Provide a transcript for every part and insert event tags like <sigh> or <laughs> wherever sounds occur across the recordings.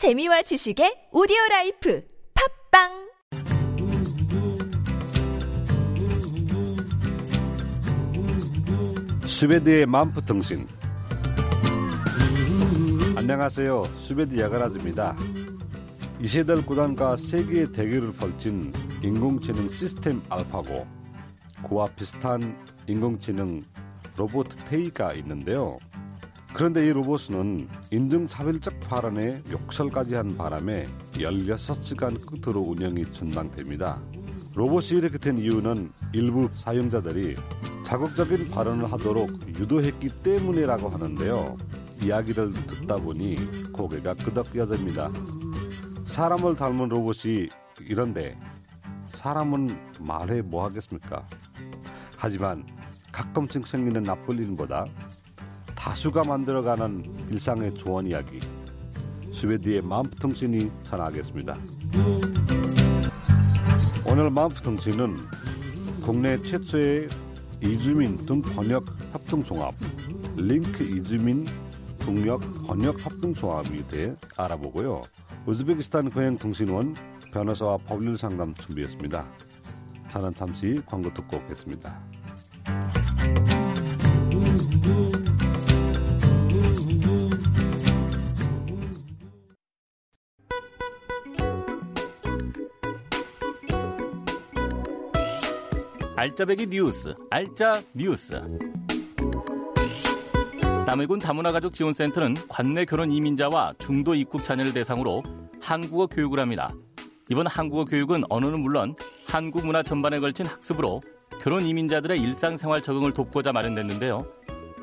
재미와 지식의 오디오 life 팟빵! 스웨드의 만프통신. 안녕하세요. 스웨드 야가라즈입니다. 이세돌 구단과 세기의 대결을 펼친 인공지능 시스템 알파고 그와 비슷한 인공지능 로봇 Tay가 있는데요 그런데 이 로봇은 인종차별적 발언에 욕설까지 한 바람에 16시간 끝으로 운영이 중단됩니다. 로봇이 이렇게 된 이유는 일부 사용자들이 자극적인 발언을 하도록 유도했기 때문이라고 하는데요. 이야기를 듣다 보니 고개가 끄덕여집니다. 사람을 닮은 로봇이 이런데 사람은 말해 뭐 하겠습니까? 하지만 가끔씩 생기는 나쁜 일보다 다수가 만들어가는 일상의 조언 이야기 스웨디의 마음통신이 전하겠습니다. 오늘 마음통신은 국내 최초의 이주민 등 번역 협동종합 링크 이주민 동역 번역 협동종합에 대해 알아보고요. 우즈베키스탄 거행통신원 변호사와 법률 상담 준비했습니다. 저는 잠시 광고 듣고 오겠습니다. 알짜배기 뉴스, 알짜 뉴스. 남해군 다문화가족 지원센터는 관내 결혼 이민자와 중도 입국 자녀를 대상으로 한국어 교육을 합니다. 이번 한국어 교육은 언어는 물론 한국 문화 전반에 걸친 학습으로 결혼 이민자들의 일상생활 적응을 돕고자 마련됐는데요.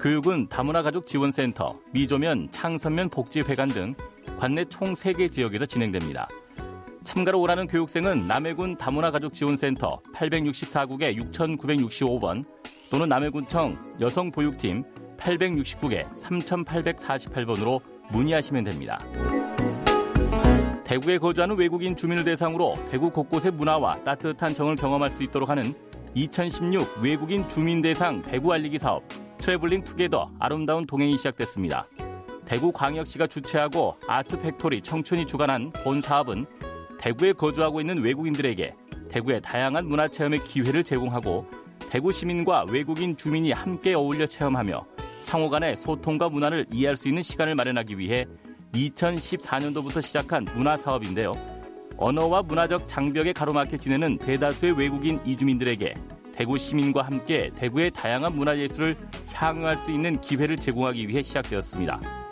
교육은 다문화가족 지원센터, 미조면, 창선면 복지회관 등 관내 총 3개 지역에서 진행됩니다. 참가로 오라는 교육생은 남해군 다문화 가족 지원센터 864국에 6965번 또는 남해군청 여성보육팀 869개 3848번으로 문의하시면 됩니다. 대구에 거주하는 외국인 주민을 대상으로 대구 곳곳의 문화와 따뜻한 정을 경험할 수 있도록 하는 2016 외국인 주민 대상 대구 알리기 사업 Traveling Together 아름다운 동행이 시작됐습니다. 대구 광역시가 주최하고 Art Factory 청춘이 주관한 본 사업은 대구에 거주하고 있는 외국인들에게 대구의 다양한 문화 체험의 기회를 제공하고 대구 시민과 외국인 주민이 함께 어울려 체험하며 상호 간의 소통과 문화를 이해할 수 있는 시간을 마련하기 위해 2014년도부터 시작한 문화 사업인데요. 언어와 문화적 장벽에 가로막혀 지내는 대다수의 외국인 이주민들에게 대구 시민과 함께 대구의 다양한 문화예술을 향유할 수 있는 기회를 제공하기 위해 시작되었습니다.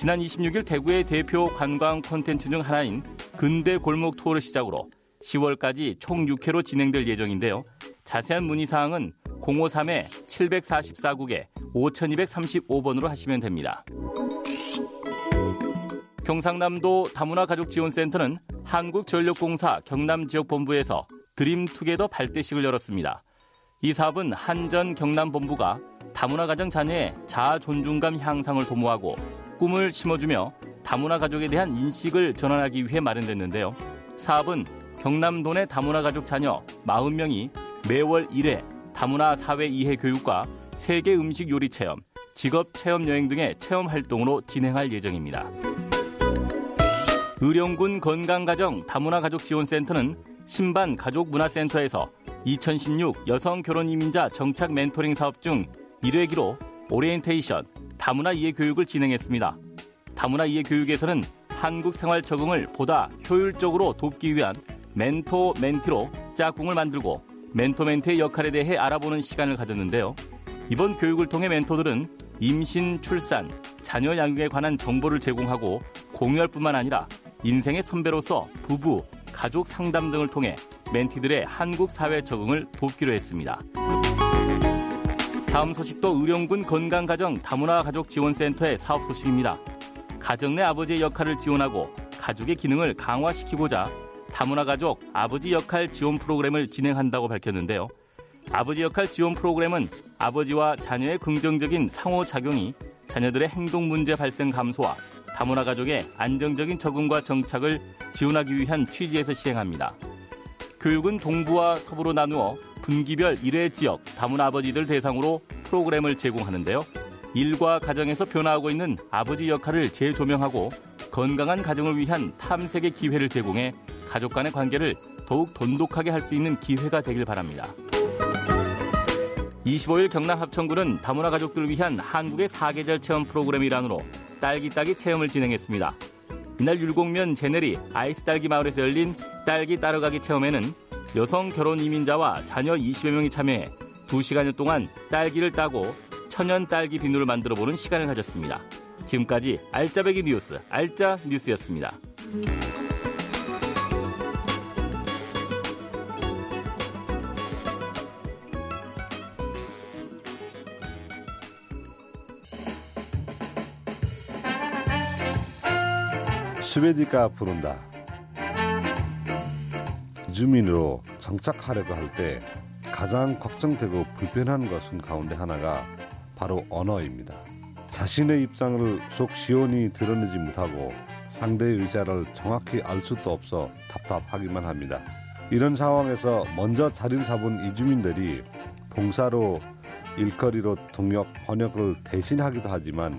지난 26일 대구의 대표 관광 콘텐츠 중 하나인 근대 골목 투어를 시작으로 10월까지 총 6회로 진행될 예정인데요. 자세한 문의 사항은 053-744국에 5235번으로 하시면 됩니다. 경상남도 다문화 가족 지원센터는 한국전력공사 경남지역본부에서 드림투게더 발대식을 열었습니다. 이 사업은 한전 경남본부가 다문화 가정 자녀의 자아 존중감 향상을 도모하고 꿈을 심어주며 다문화 가족에 대한 인식을 전환하기 위해 마련됐는데요. 사업은 경남도 내 다문화 가족 자녀 40명이 매월 1회 다문화 사회 이해 교육과 세계 음식 요리 체험, 직업 체험 여행 등의 체험 활동으로 진행할 예정입니다. 의령군 건강가정 다문화 가족 지원센터는 신반 가족문화센터에서 2016 여성 결혼 이민자 정착 멘토링 사업 중 1회기로 오리엔테이션 다문화 이해 교육을 진행했습니다. 다문화 이해 교육에서는 한국 생활 적응을 보다 효율적으로 돕기 위한 멘토 멘티로 짝꿍을 만들고 멘토 멘트의 역할에 대해 알아보는 시간을 가졌는데요. 이번 교육을 통해 멘토들은 임신, 출산, 자녀 양육에 관한 정보를 제공하고 공유할 뿐만 아니라 인생의 선배로서 부부, 가족 상담 등을 통해 멘티들의 한국 사회 적응을 돕기로 했습니다. 다음 소식도 의령군 건강가정 다문화 가족 지원센터의 사업 소식입니다. 가정 내 아버지의 역할을 지원하고 가족의 기능을 강화시키고자 다문화 가족 아버지 역할 지원 프로그램을 진행한다고 밝혔는데요. 아버지 역할 지원 프로그램은 아버지와 자녀의 긍정적인 상호작용이 자녀들의 행동 문제 발생 감소와 다문화 가족의 안정적인 적응과 정착을 지원하기 위한 취지에서 시행합니다. 교육은 동부와 서부로 나누어 분기별 1회 지역 다문화 아버지들 대상으로 프로그램을 제공하는데요. 일과 가정에서 변화하고 있는 아버지 역할을 재조명하고 건강한 가정을 위한 탐색의 기회를 제공해 가족 간의 관계를 더욱 돈독하게 할 수 있는 기회가 되길 바랍니다. 25일 경남 합천군은 다문화 가족들을 위한 한국의 사계절 체험 프로그램 일환으로 딸기 따기 체험을 진행했습니다. 이날 율곡면 제네리 아이스 딸기 마을에서 열린 딸기 따러가기 체험에는 여성 결혼 이민자와 자녀 20여 명이 참여해 2시간여 동안 딸기를 따고 천연 딸기 비누를 만들어 보는 시간을 가졌습니다. 지금까지 알짜배기 뉴스 알짜 뉴스였습니다. 스웨디가 부른다. 주민으로 정착하려고 할 때 가장 걱정되고 불편한 것은 가운데 하나가 바로 언어입니다. 자신의 입장을 속 시원히 드러내지 못하고 상대의 의자를 정확히 알 수도 없어 답답하기만 합니다. 이런 상황에서 먼저 잡은 이주민들이 봉사로 일거리로 동역 번역을 대신하기도 하지만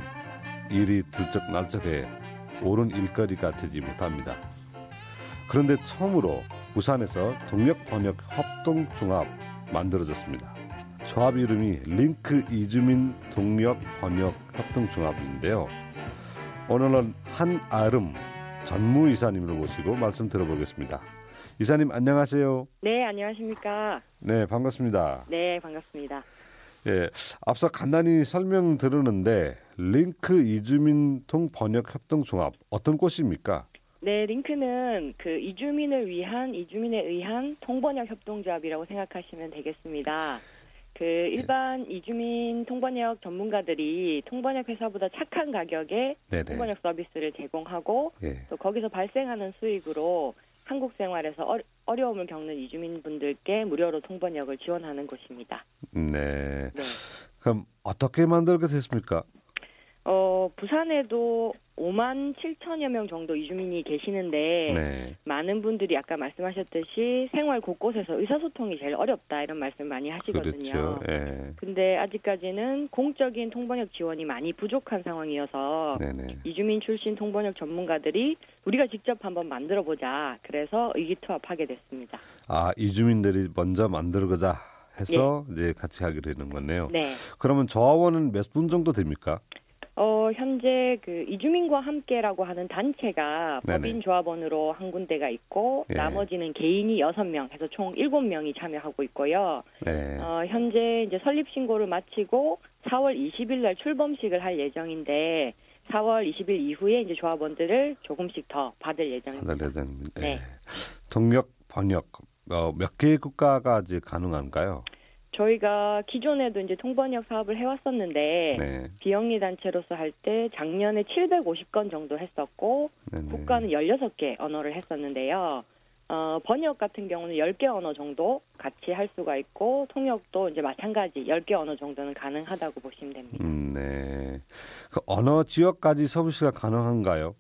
일이 들쩍날쩍해 옳은 일거리가 되지 못합니다. 그런데 처음으로 부산에서 동역 번역 협동 종합 만들어졌습니다. 조합 이름이 링크 이주민 동역 번역 협동 종합인데요. 오늘은 한아름 전무 이사님을 모시고 말씀 들어보겠습니다. 이사님 안녕하세요. 네, 안녕하십니까. 네, 반갑습니다. 네, 반갑습니다. 예, 앞서 간단히 설명 들었는데 링크 이주민 통 번역 협동 종합 어떤 곳입니까? 네, 링크는 그 이주민을 위한 이주민에 의한 통번역 협동조합이라고 생각하시면 되겠습니다. 그 일반 이주민 통번역 전문가들이 통번역 회사보다 착한 가격에 네네. 통번역 서비스를 제공하고 예. 또 거기서 발생하는 수익으로 한국 생활에서 어, 어려 움을 겪는 이주민 분들께 무료로 통번역을 지원하는 곳입니다. 네. 네. 그럼 어떻게 만들게 됐습니까? 어, 부산에도 5만 7천여 명 정도 이주민이 계시는데 네. 많은 분들이 아까 말씀하셨듯이 생활 곳곳에서 의사소통이 제일 어렵다 이런 말씀 많이 하시거든요. 그렇죠. 예. 근데 아직까지는 공적인 통번역 지원이 많이 부족한 상황이어서 네네. 이주민 출신 통번역 전문가들이 우리가 직접 한번 만들어 보자. 그래서 의기투합하게 됐습니다. 아 이주민들이 먼저 만들고자 해서 이제 같이 하기로 되는 거네요. 네. 그러면 조합원은 몇 분 정도 됩니까? 어, 현재 그 이주민과 함께라고 하는 단체가 네네. 법인 조합원으로 한 군데가 있고 예. 나머지는 개인이 여섯 명 해서 총 일곱 명이 참여하고 있고요. 네. 어, 현재 이제 설립 신고를 마치고 4월 20일 날 출범식을 할 예정인데 4월 20일 이후에 이제 조합원들을 조금씩 더 받을 예정입니다. 하늘 예정입니다. 네. 예. 동력 번역 어, 몇 개의 국가가 이제 가능한가요? 저희가 기존에도 이제 통번역 사업을 해왔었는데 네. 비영리 단체로서 할 때 작년에 750건 정도 했었고 네네. 국가는 16개 언어를 했었는데요. 어, 번역 같은 경우는 10개 언어 정도 같이 할 수가 있고 통역도 이제 마찬가지 10개 언어 정도는 가능하다고 보시면 됩니다. 음, 네. 그 어느 지역까지 서비스가 가능한가요?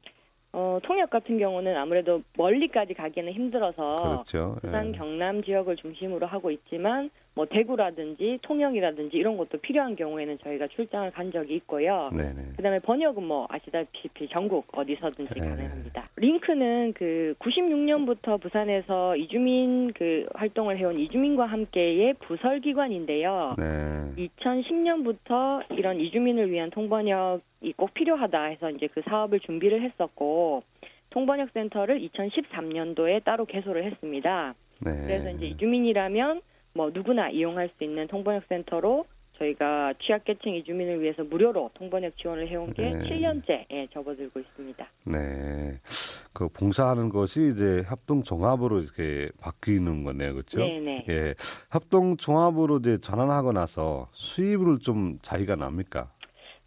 어, 통역 같은 경우는 아무래도 멀리까지 가기는 힘들어서 그렇죠. 부산 예. 경남 지역을 중심으로 하고 있지만 뭐 대구라든지 통영이라든지 이런 곳도 필요한 경우에는 저희가 출장을 간 적이 있고요. 네네. 그다음에 번역은 뭐 아시다시피 전국 어디서든지 네. 가능합니다. 링크는 그 96년부터 부산에서 이주민 그 활동을 해온 이주민과 함께의 부설 기관인데요. 네. 2010년부터 이런 이주민을 위한 통번역이 꼭 필요하다 해서 이제 그 사업을 준비를 했었고 통번역 센터를 2013년도에 따로 개소를 했습니다. 네. 그래서 이제 이주민이라면 뭐 누구나 이용할 수 있는 통번역 센터로 저희가 취약계층 이주민을 위해서 무료로 통번역 지원을 해온 게 네. 7년째 예, 접어들고 있습니다. 네. 그 봉사하는 것이 이제 협동 종합으로 이렇게 바뀌는 거네요. 그렇죠? 네네. 예. 협동 종합으로 이제 전환하고 나서 수입을 좀 차이가 납니까?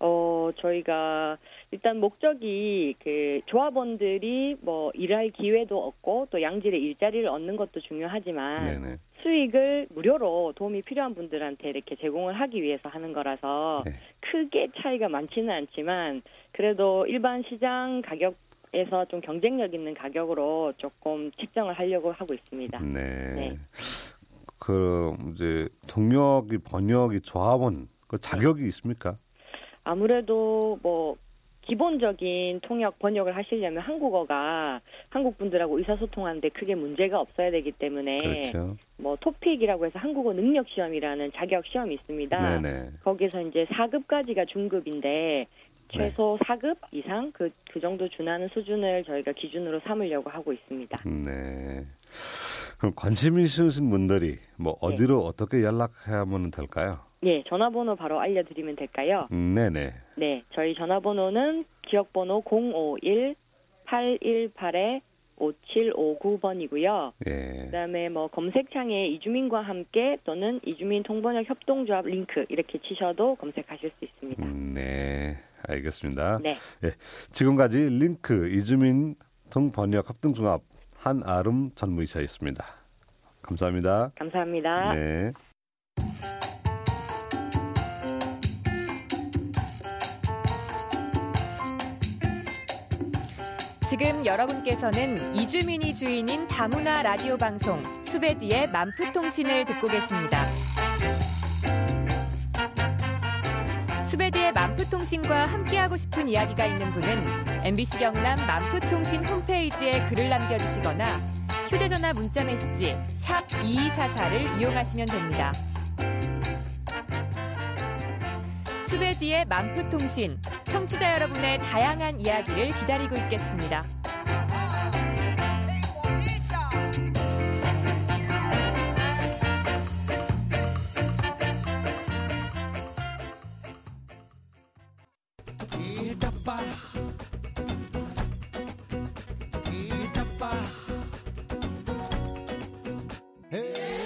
어, 저희가 일단 목적이 그 조합원들이 뭐 일할 기회도 얻고 또 양질의 일자리를 얻는 것도 중요하지만 네네. 수익을 무료로 도움이 필요한 분들한테 이렇게 제공을 하기 위해서 하는 거라서 네. 크게 차이가 많지는 않지만 그래도 일반 시장 가격 에서 좀 경쟁력 있는 가격으로 조금 책정을 하려고 하고 있습니다. 네. 네. 그 이제 동력이 번역이 조합원 그 자격이 있습니까? 아무래도 뭐 기본적인 통역 번역을 하시려면 한국어가 한국 분들하고 의사소통하는데 크게 문제가 없어야 되기 때문에 그렇죠. 뭐 토픽이라고 해서 한국어 능력 시험이라는 자격 시험이 있습니다. 네네. 거기서 이제 4급까지가 중급인데 최소 4급 이상 그, 그 정도 준하는 수준을 저희가 기준으로 삼으려고 하고 있습니다. 네. 그럼 관심 있으신 분들이 뭐 어디로 어떻게 연락하면 될까요? 예, 전화번호 바로 알려드리면 될까요? 음, 네네. 네, 저희 전화번호는 지역번호 051-818에 5759번이고요. 예. 그다음에 뭐 검색창에 이주민과 함께 또는 이주민 통번역 협동조합 링크 이렇게 치셔도 검색하실 수 있습니다. 음, 네. 알겠습니다. 네, 지금까지 링크 이주민 통번역 합동종합 한아름 전무이사였습니다. 감사합니다. 감사합니다. 네. 지금 여러분께서는 이주민이 주인인 다문화 라디오 방송 수베디의 만프통신을 듣고 계십니다. 수베디의 만프통신과 함께하고 싶은 이야기가 있는 분은 MBC 경남 만프통신 홈페이지에 글을 남겨주시거나 휴대전화 문자메시지 샵 2244를 이용하시면 됩니다. 수베디의 만프통신 청취자 여러분의 다양한 이야기를 기다리고 있겠습니다.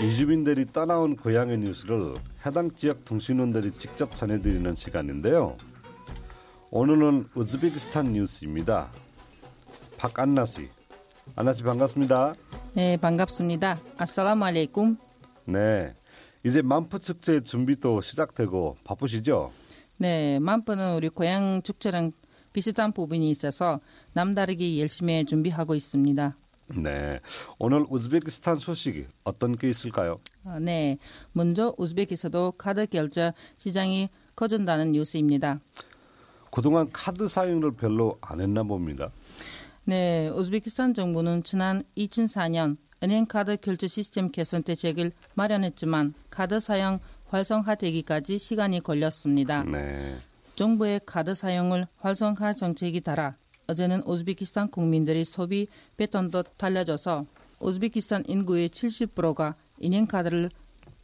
이주민들이 떠나온 고향의 뉴스를 해당 지역 통신원들이 직접 전해드리는 시간인데요. 오늘은 우즈베키스탄 뉴스입니다. 박안나 씨. 안나 씨 반갑습니다. 네, 반갑습니다. 아살라무 알레이쿰. 네. 이제 만프 축제 준비도 시작되고 바쁘시죠? 네, 만프는 우리 고향 축제랑 비슷한 부분이 있어서 남다르게 열심히 준비하고 있습니다. 네. 오늘 우즈베키스탄 소식이 어떤 게 있을까요? 어, 네, 먼저 우즈베키에서도 카드 결제 시장이 커진다는 뉴스입니다. 그동안 카드 사용을 별로 안 했나 봅니다. 네, 우즈베키스탄 정부는 지난 2004년 은행 카드 결제 시스템 개선 대책을 마련했지만 카드 사용 활성화되기까지 시간이 걸렸습니다. 네. 정부의 카드 사용을 활성화 정책이 따라 어제는 우즈베키스탄 국민들의 소비 패턴도 달라져서 우즈베키스탄 인구의 70%가 은행 카드를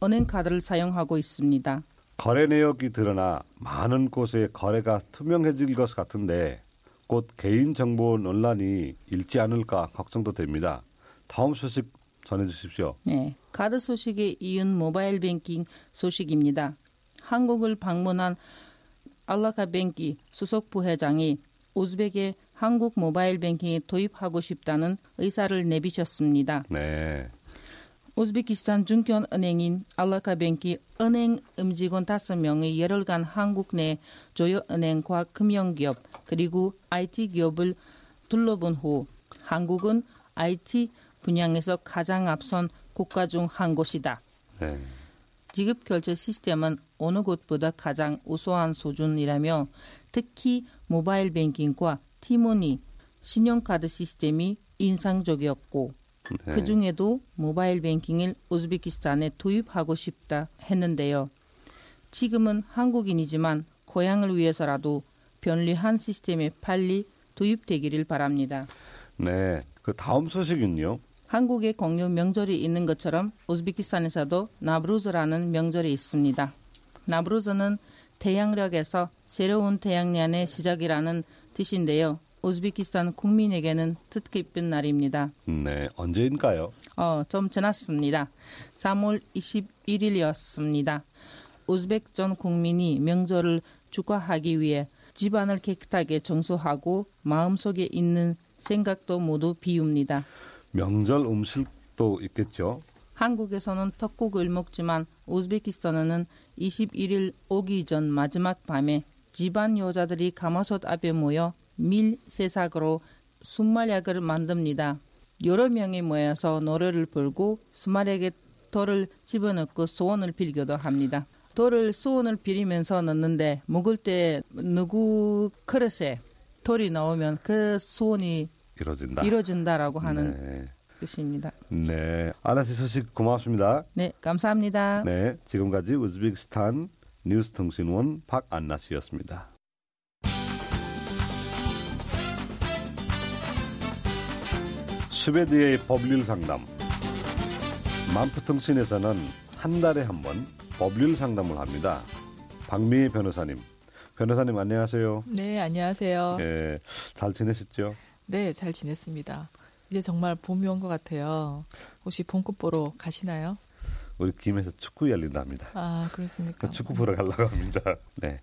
은행 카드를 사용하고 있습니다. 거래 내역이 드러나 많은 곳에 거래가 투명해질 것 같은데 곧 개인 정보 논란이 일지 않을까 걱정도 됩니다. 다음 소식 전해주십시오. 네, 카드 소식에 이은 모바일 뱅킹 소식입니다. 한국을 방문한 알라카 뱅키 수석 부회장이 우즈벡에 한국 모바일 뱅킹에 도입하고 싶다는 의사를 내비쳤습니다. 네. 우즈베키스탄 중견 은행인 알라카뱅키 은행 임직원 5명의 열흘간 한국 내 주요 은행과 금융기업 그리고 IT 기업을 둘러본 후 한국은 IT 분야에서 가장 앞선 국가 중 한 곳이다. 네. 지급 결제 시스템은 어느 곳보다 가장 우수한 수준이라며 특히 모바일 뱅킹과 티모니 신용카드 시스템이 인상적이었고 네. 그 중에도 모바일 뱅킹을 우즈베키스탄에 도입하고 싶다 했는데요. 지금은 한국인이지만 고향을 위해서라도 편리한 시스템에 빨리 도입되기를 바랍니다. 네. 그 다음 소식은요. 한국에 공유 명절이 있는 것처럼 우즈베키스탄에서도 나브루즈라는 명절이 있습니다. 나브루즈는 태양력에서 새로운 태양년의 시작이라는 뜻인데요. 우즈베키스탄 국민에게는 뜻깊은 날입니다. 네. 언제인가요? 어, 좀 지났습니다. 3월 21일이었습니다. 우즈벡 전 국민이 명절을 축하하기 위해 집안을 깨끗하게 청소하고 마음속에 있는 생각도 모두 비웁니다. 명절 음식도 있겠죠. 한국에서는 떡국을 먹지만 우즈베키스탄은 21일 오기 전 마지막 밤에 집안 여자들이 가마솥 앞에 모여 밀 새싹으로 순말약을 만듭니다. 여러 명이 모여서 노래를 불고 수말에게 돌을 집어넣고 소원을 빌기도 합니다. 돌을 소원을 빌리면서 넣는데 먹을 때 누구 그릇에 돌이 나오면 그 소원이 이루어진다. 이루어진다라고 하는 네. 뜻입니다. 네. 아나씨 소식 고맙습니다. 네, 감사합니다. 네. 지금까지 우즈베키스탄 뉴스통신원 박안나 씨였습니다. 스웨드의 법률 상담. 만프통신에서는 한 달에 한 번 법률 상담을 합니다. 박미희 변호사님. 변호사님 안녕하세요. 네, 안녕하세요. 예, 잘 지내셨죠? 네, 잘 지냈습니다. 이제 정말 봄이 온 것 같아요. 혹시 봄꽃 보러 가시나요? 우리 김에서 축구 열린답니다. 아, 그렇습니까? 그 축구 보러 가려고 합니다. 네.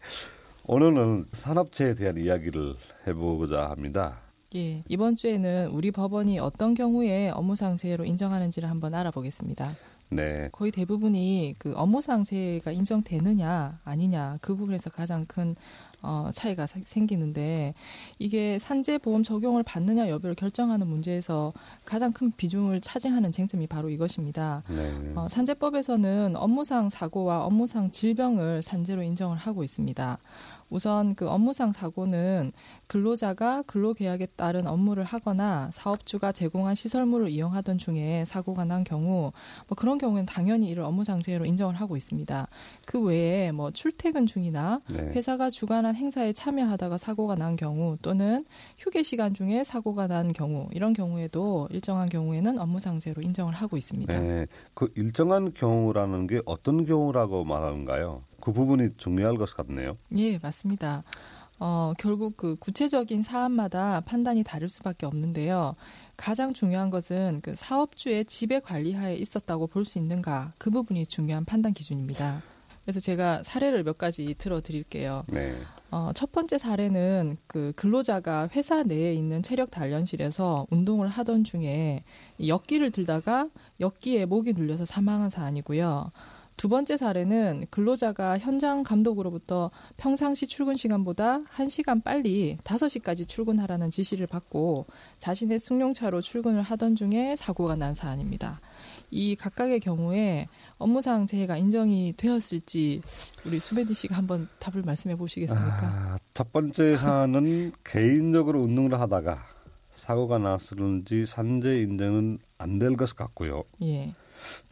오늘은 산업체에 대한 이야기를 해보고자 합니다. 예, 이번 주에는 우리 법원이 어떤 경우에 업무상 재해로 인정하는지를 한번 알아보겠습니다. 네. 거의 대부분이 그 업무상 재해가 인정되느냐 아니냐 그 부분에서 가장 큰 어, 차이가 사- 생기는데 이게 산재보험 적용을 받느냐 여부를 결정하는 문제에서 가장 큰 비중을 차지하는 쟁점이 바로 이것입니다. 네. 어, 산재법에서는 업무상 사고와 업무상 질병을 산재로 인정을 하고 있습니다. 우선 그 업무상 사고는 근로자가 근로계약에 따른 업무를 하거나 사업주가 제공한 시설물을 이용하던 중에 사고가 난 경우 뭐 그런 경우에는 당연히 이를 업무상 재해로 인정을 하고 있습니다. 그 외에 뭐 출퇴근 중이나 네. 회사가 주관한 행사에 참여하다가 사고가 난 경우 또는 휴게 시간 중에 사고가 난 경우 이런 경우에도 일정한 경우에는 업무상재로 인정을 하고 있습니다. 네. 그 일정한 경우라는 게 어떤 경우라고 말하는가요? 그 부분이 중요할 것 같네요. 예, 맞습니다. 어, 결국 그 구체적인 사안마다 판단이 다를 수밖에 없는데요. 가장 중요한 것은 그 사업주의 지배 관리하에 있었다고 볼 수 있는가 그 부분이 중요한 판단 기준입니다. 그래서 제가 사례를 몇 가지 들어 드릴게요. 네. 어, 첫 번째 사례는 그 근로자가 회사 내에 있는 체력 단련실에서 운동을 하던 중에 이 역기를 들다가 역기에 목이 눌려서 사망한 사안이고요. 두 번째 사례는 근로자가 현장 감독으로부터 평상시 출근 시간보다 1시간 빨리 5시까지 출근하라는 지시를 받고 자신의 승용차로 출근을 하던 중에 사고가 난 사안입니다. 이 각각의 경우에 업무상 재해가 인정이 되었을지 우리 수베디 씨가 한번 답을 말씀해 보시겠습니까? 아, 첫 번째 사안은 <laughs> 개인적으로 운동을 하다가 사고가 났을지 산재 인정은 안 될 것 같고요. 예.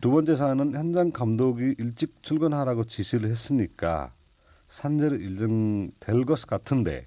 두 번째 사안은 현장 감독이 일찍 출근하라고 지시를 했으니까 산재로 인정될 것 같은데.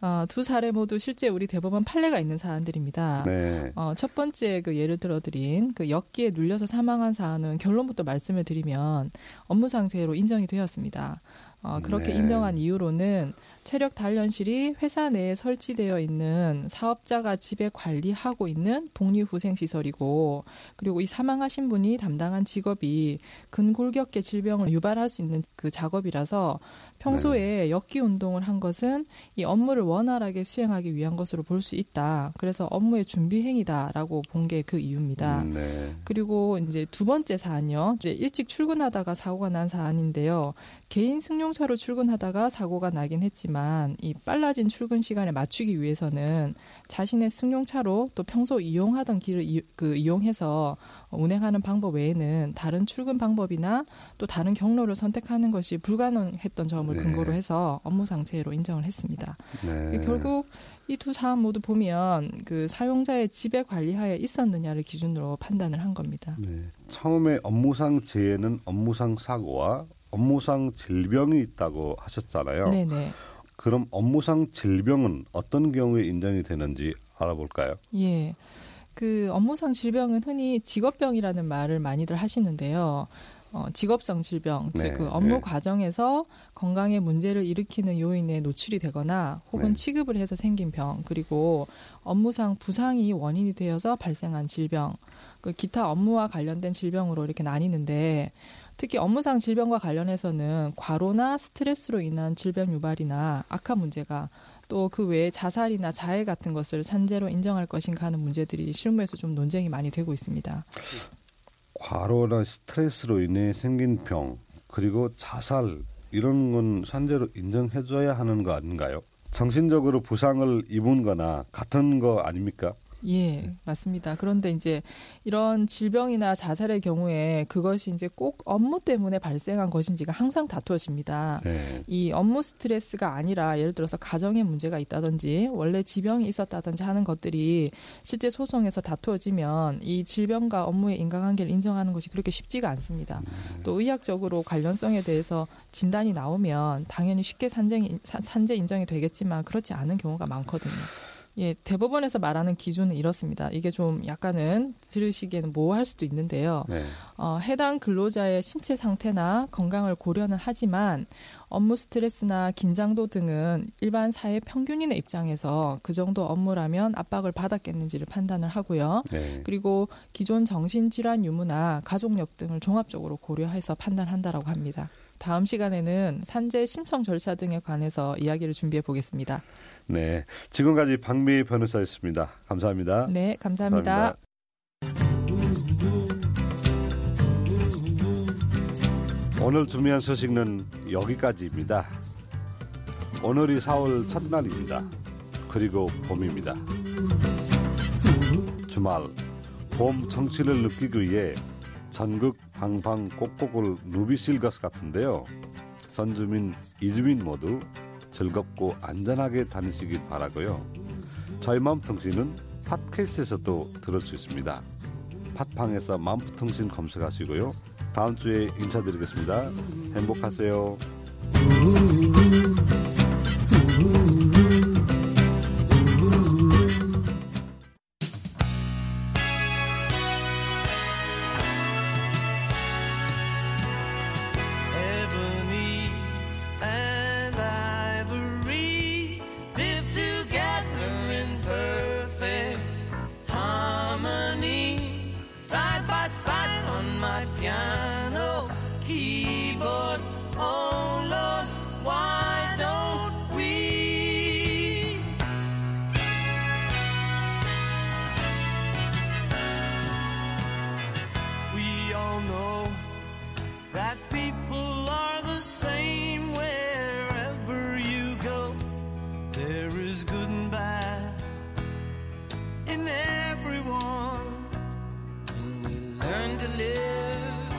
어, 두 사례 모두 실제 우리 대법원 판례가 있는 사안들입니다. 네. 어, 첫 번째 그 예를 들어드린 그 역기에 눌려서 사망한 사안은 결론부터 말씀을 드리면 업무상 재해로 인정이 되었습니다. 어, 그렇게 네. 인정한 이유로는 체력 단련실이 회사 내에 설치되어 있는 사업자가 집에 관리하고 있는 복리후생 시설이고 그리고 이 사망하신 분이 담당한 직업이 근골격계 질병을 유발할 수 있는 그 작업이라서 평소에 역기 운동을 한 것은 이 업무를 원활하게 수행하기 위한 것으로 볼 수 있다. 그래서 업무의 준비 행위다라고 본 게 그 이유입니다. 음, 네. 그리고 이제 두 번째 사안요. 이제 일찍 출근하다가 사고가 난 사안인데요. 개인 승용차로 출근하다가 사고가 나긴 했지만 이 빨라진 출근 시간에 맞추기 위해서는 자신의 승용차로 또 평소 이용하던 길을 이, 그 이용해서 운행하는 방법 외에는 다른 출근 방법이나 또 다른 경로를 선택하는 것이 불가능했던 점을 네. 근거로 해서 업무상 재해로 인정을 했습니다. 네. 결국 이 두 사안 모두 보면 그 사용자의 지배 관리하에 있었느냐를 기준으로 판단을 한 겁니다. 네. 처음에 업무상 재해는 업무상 사고와 업무상 질병이 있다고 하셨잖아요. 네네. 그럼 업무상 질병은 어떤 경우에 인정이 되는지 알아볼까요? 예. 그 업무상 질병은 흔히 직업병이라는 말을 많이들 하시는데요. 어, 직업성 질병, 네, 즉그 업무 네. 과정에서 건강에 문제를 일으키는 요인에 노출이 되거나 혹은 네. 취급을 해서 생긴 병, 그리고 업무상 부상이 원인이 되어서 발생한 질병, 그 기타 업무와 관련된 질병으로 이렇게 나뉘는데 특히 업무상 질병과 관련해서는 과로나 스트레스로 인한 질병 유발이나 악화 문제가 또 그 외에 자살이나 자해 같은 것을 산재로 인정할 것인가 하는 문제들이 실무에서 좀 논쟁이 많이 되고 있습니다. 과로나 스트레스로 인해 생긴 병 그리고 자살 이런 건 산재로 인정해줘야 하는 거 아닌가요? 정신적으로 부상을 입은 거나 같은 거 아닙니까? 예, 맞습니다. 그런데 이제 이런 질병이나 자살의 경우에 그것이 이제 꼭 업무 때문에 발생한 것인지가 항상 다투어집니다. 네. 이 업무 스트레스가 아니라 예를 들어서 가정에 문제가 있다든지 원래 지병이 있었다든지 하는 것들이 실제 소송에서 다투어지면 이 질병과 업무의 인과관계를 인정하는 것이 그렇게 쉽지가 않습니다. 음. 또 의학적으로 관련성에 대해서 진단이 나오면 당연히 쉽게 산재, 산재 인정이 되겠지만 그렇지 않은 경우가 많거든요. 예, 대법원에서 말하는 기준은 이렇습니다. 이게 좀 약간은 들으시기에는 모호할 수도 있는데요. 네. 어, 해당 근로자의 신체 상태나 건강을 고려는 하지만 업무 스트레스나 긴장도 등은 일반 사회 평균인의 입장에서 그 정도 업무라면 압박을 받았겠는지를 판단을 하고요. 네. 그리고 기존 정신질환 유무나 가족력 등을 종합적으로 고려해서 판단한다라고 합니다. 다음 시간에는 산재 신청 절차 등에 관해서 이야기를 준비해 보겠습니다. 네. 지금까지 박미 변호사였습니다. 감사합니다. 네, 감사합니다. 감사합니다. 오늘 준비한 소식은 여기까지입니다. 오늘이 4월 첫날입니다. 그리고 봄입니다. 주말 봄 정취를 느끼기 위해 전국 방방 꼭꼭을 누비실 것 같은데요. 선주민, 이주민 모두 즐겁고 안전하게 다니시길 바라고요. 저희 마음통신은 팟캐스트에서도 들을 수 있습니다. 팟팡에서 마음통신 검색하시고요. 다음 주에 인사드리겠습니다. 행복하세요. people are the same wherever you go. There is good and bad in everyone. We learn to live,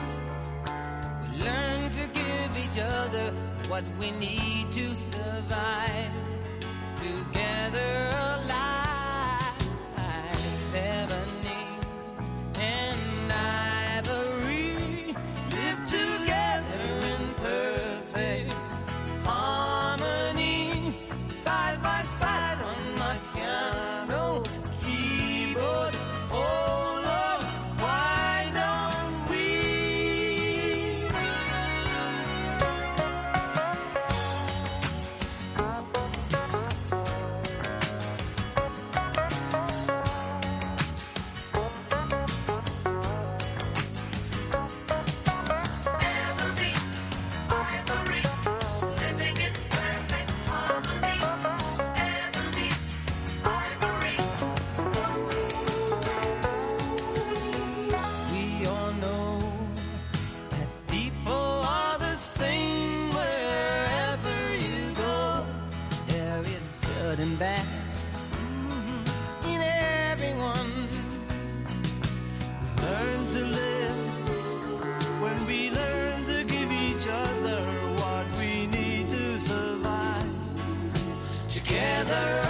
we learn to give each other what we need to survive together. together.